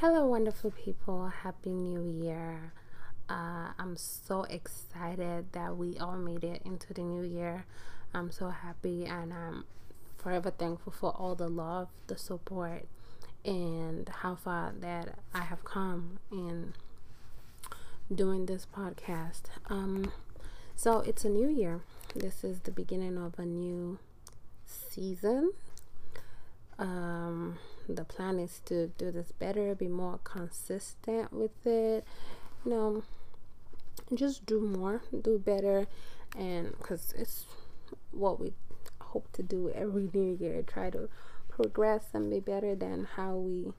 Hello, wonderful people. Happy New Year. Uh, I'm so excited that we all made it into the new year. I'm so happy and I'm forever thankful for all the love, the support, and how far that I have come in doing this podcast. Um, so it's a new year. This is the beginning of a new season. Um, the plan is to do this better, be more consistent with it, you know, just do more, do better, and because it's what we hope to do every new year, try to progress and be better than how we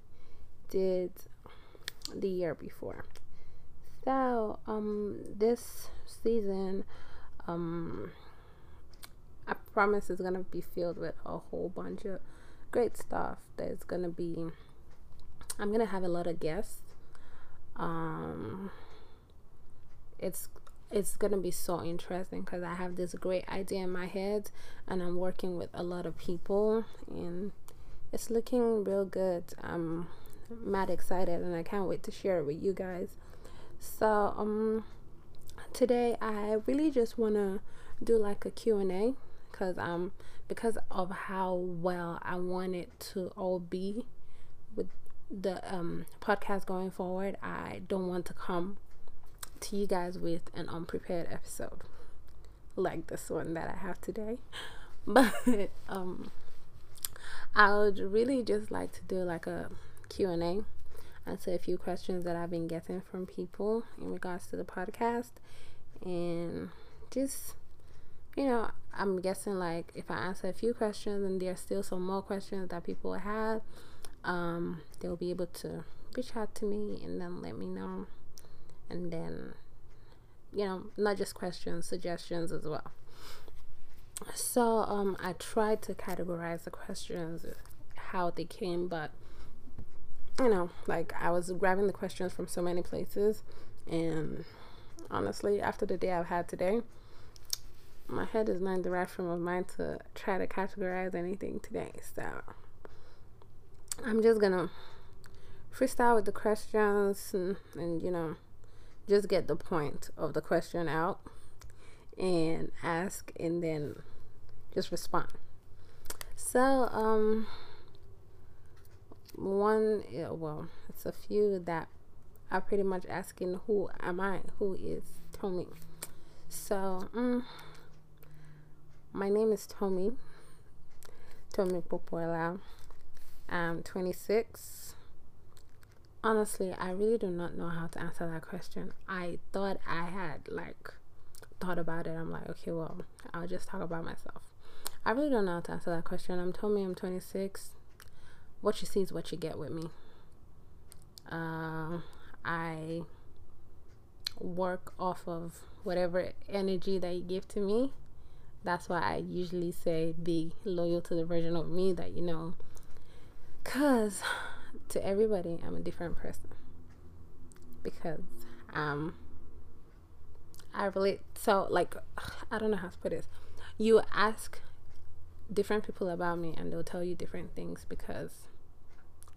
did the year before. So, um, this season, um, I promise is gonna be filled with a whole bunch of great stuff. There's gonna be I'm gonna have a lot of guests. Um it's it's gonna be so interesting because I have this great idea in my head and I'm working with a lot of people and it's looking real good. I'm mad excited and I can't wait to share it with you guys. So um today I really just wanna do like a Q&A because um because of how well I want it to all be with the um podcast going forward. I don't want to come to you guys with an unprepared episode like this one that I have today. But um I would really just like to do like a Q&A answer a few questions that I've been getting from people in regards to the podcast and just you know, I'm guessing like if I answer a few questions and there's still some more questions that people have, um, they'll be able to reach out to me and then let me know. And then, you know, not just questions, suggestions as well. So um, I tried to categorize the questions, how they came, but you know, like I was grabbing the questions from so many places, and honestly, after the day I've had today, my head is not in the right frame of mind to try to categorize anything today. So I'm just gonna freestyle with the questions and, and you know just get the point of the question out and ask and then just respond. So um one well it's a few that are pretty much asking who am I? Who is Tommy? So um my name is Tommy. Tommy Popoela. I'm 26. Honestly, I really do not know how to answer that question. I thought I had like thought about it. I'm like, okay, well, I'll just talk about myself. I really don't know how to answer that question. I'm Tommy. I'm 26. What you see is what you get with me. Uh, I work off of whatever energy that you give to me that's why I usually say be loyal to the version of me that you know. Because to everybody, I'm a different person. Because um, I relate. So, like, I don't know how to put this. You ask different people about me, and they'll tell you different things because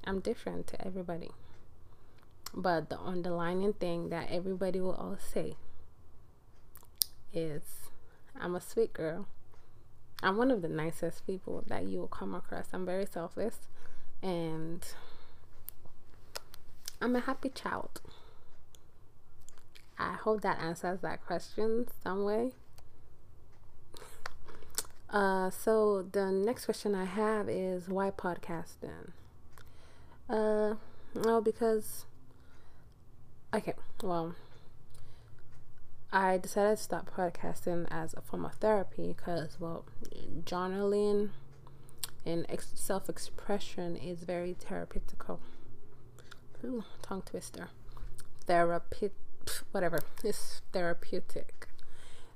I'm different to everybody. But the underlining thing that everybody will all say is I'm a sweet girl. I'm one of the nicest people that you will come across. I'm very selfless and I'm a happy child. I hope that answers that question some way. Uh, so the next question I have is why podcasting? Uh, well, because okay, well, I decided to stop podcasting as a form of therapy because, well, journaling and ex- self expression is very therapeutical. Ooh, tongue twister. Therapy, whatever. It's therapeutic.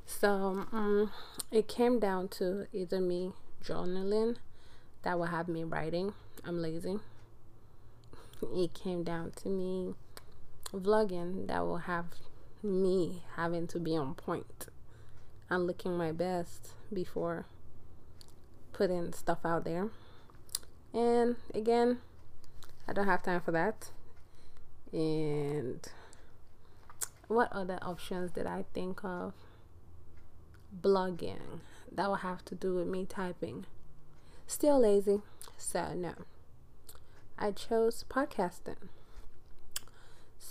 So, um, it came down to either me journaling that will have me writing. I'm lazy. It came down to me vlogging that will have me having to be on point and looking my best before putting stuff out there. And again, I don't have time for that. and what other options did I think of? Blogging. That will have to do with me typing. Still lazy, so no. I chose podcasting.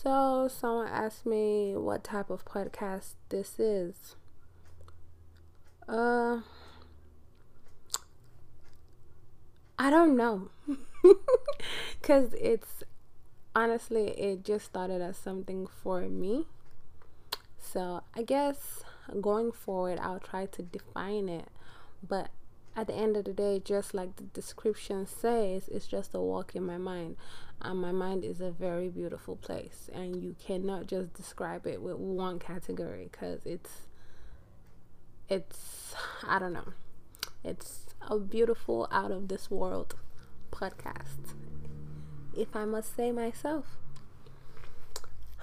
So, someone asked me what type of podcast this is. Uh, I don't know. Because it's honestly, it just started as something for me. So, I guess going forward, I'll try to define it. But at the end of the day, just like the description says, it's just a walk in my mind. And my mind is a very beautiful place, and you cannot just describe it with one category because it's, it's, I don't know, it's a beautiful, out of this world podcast, if I must say myself.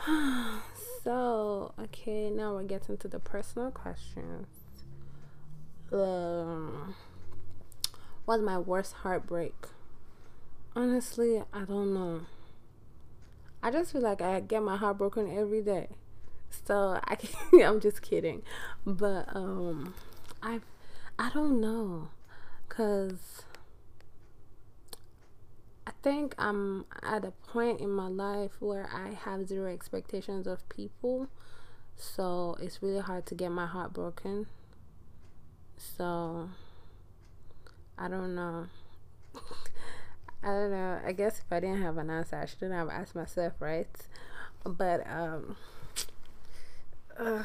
so, okay, now we're getting to the personal questions. Um, was my worst heartbreak? Honestly, I don't know. I just feel like I get my heart broken every day. So I can, I'm just kidding. But um I I don't know cuz I think I'm at a point in my life where I have zero expectations of people. So it's really hard to get my heart broken. So I don't know. I don't know. I guess if I didn't have an answer, I shouldn't have asked myself, right? But um, uh,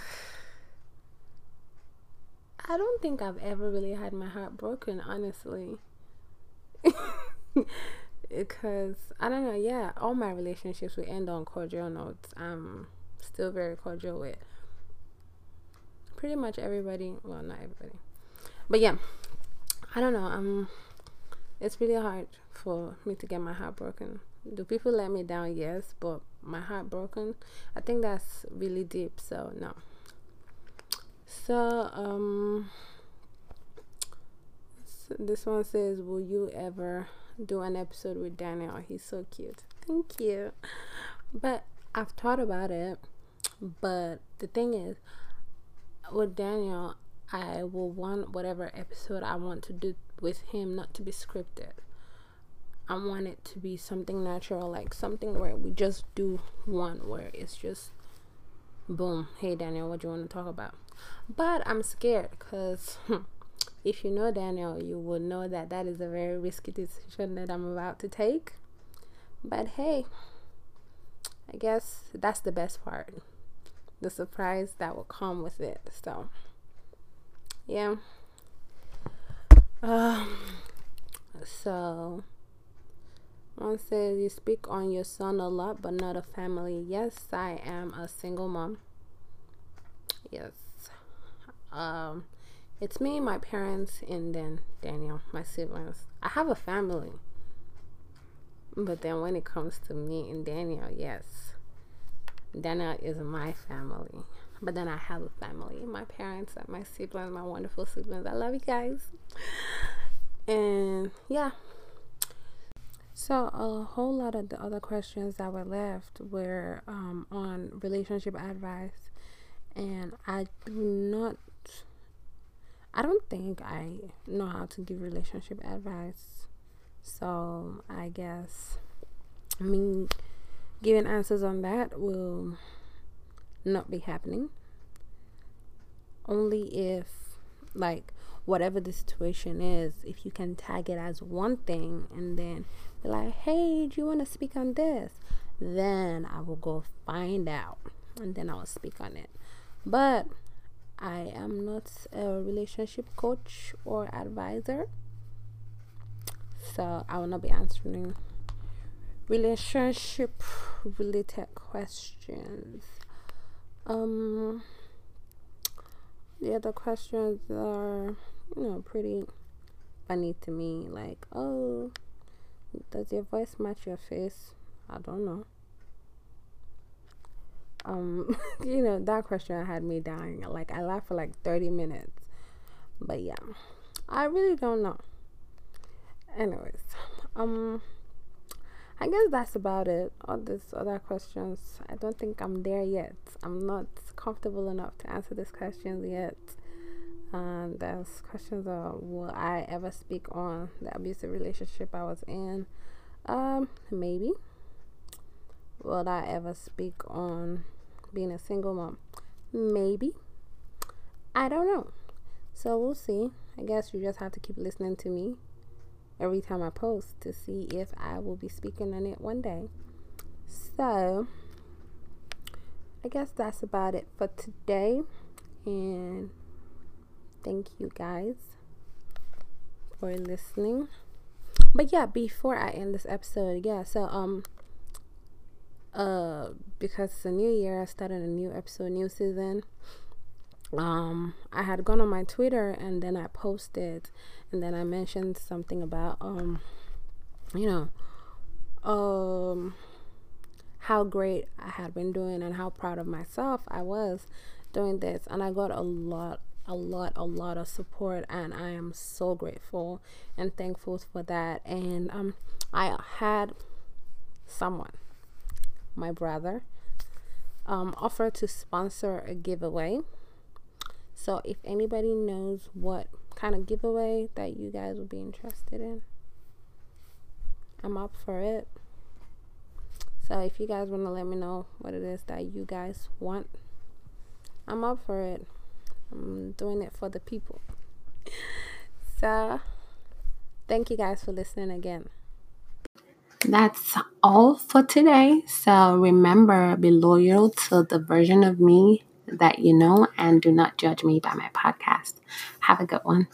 I don't think I've ever really had my heart broken, honestly. because I don't know. Yeah, all my relationships will end on cordial notes. I'm still very cordial with pretty much everybody. Well, not everybody, but yeah. I don't know. Um, it's really hard for me to get my heart broken. Do people let me down? Yes, but my heart broken. I think that's really deep. So no. So um, this one says, "Will you ever do an episode with Daniel? He's so cute." Thank you. But I've thought about it. But the thing is, with Daniel, I will want whatever episode I want to do with him not to be scripted. I want it to be something natural, like something where we just do one where it's just boom, hey Daniel, what do you want to talk about? But I'm scared because hmm, if you know Daniel, you will know that that is a very risky decision that I'm about to take. But hey, I guess that's the best part the surprise that will come with it. So, yeah. Um, so, one says you speak on your son a lot, but not a family. Yes, I am a single mom. Yes. Um, it's me, my parents, and then Daniel, my siblings. I have a family. But then when it comes to me and Daniel, yes. Daniel is my family. But then I have a family, my parents my siblings, my wonderful siblings. I love you guys. And yeah. So a whole lot of the other questions that were left were um, on relationship advice, and I do not. I don't think I know how to give relationship advice. So I guess me giving answers on that will not be happening. Only if, like, whatever the situation is, if you can tag it as one thing and then be like, hey, do you want to speak on this? Then I will go find out and then I will speak on it. But I am not a relationship coach or advisor. So I will not be answering relationship related questions. Um, the other questions are, you know, pretty funny to me. Like, oh, does your voice match your face? I don't know. Um, you know, that question had me dying. Like, I laughed for like 30 minutes. But yeah, I really don't know. Anyways, um, I guess that's about it. All these other questions, I don't think I'm there yet. I'm not comfortable enough to answer these questions yet. And those questions are Will I ever speak on the abusive relationship I was in? Um, maybe. Will I ever speak on being a single mom? Maybe. I don't know. So we'll see. I guess you just have to keep listening to me every time I post to see if I will be speaking on it one day. So, I guess that's about it for today. And thank you guys for listening. But yeah, before I end this episode, yeah, so um uh because it's a new year, I started a new episode, new season um I had gone on my Twitter and then I posted and then I mentioned something about um you know um how great I had been doing and how proud of myself I was doing this. And I got a lot a lot a lot of support and I am so grateful and thankful for that. And um I had someone my brother um offer to sponsor a giveaway so if anybody knows what kind of giveaway that you guys would be interested in, I'm up for it. So if you guys want to let me know what it is that you guys want, I'm up for it. I'm doing it for the people. So thank you guys for listening again. That's all for today. So remember, be loyal to the version of me that you know and do not judge me by my podcast. Have a good one.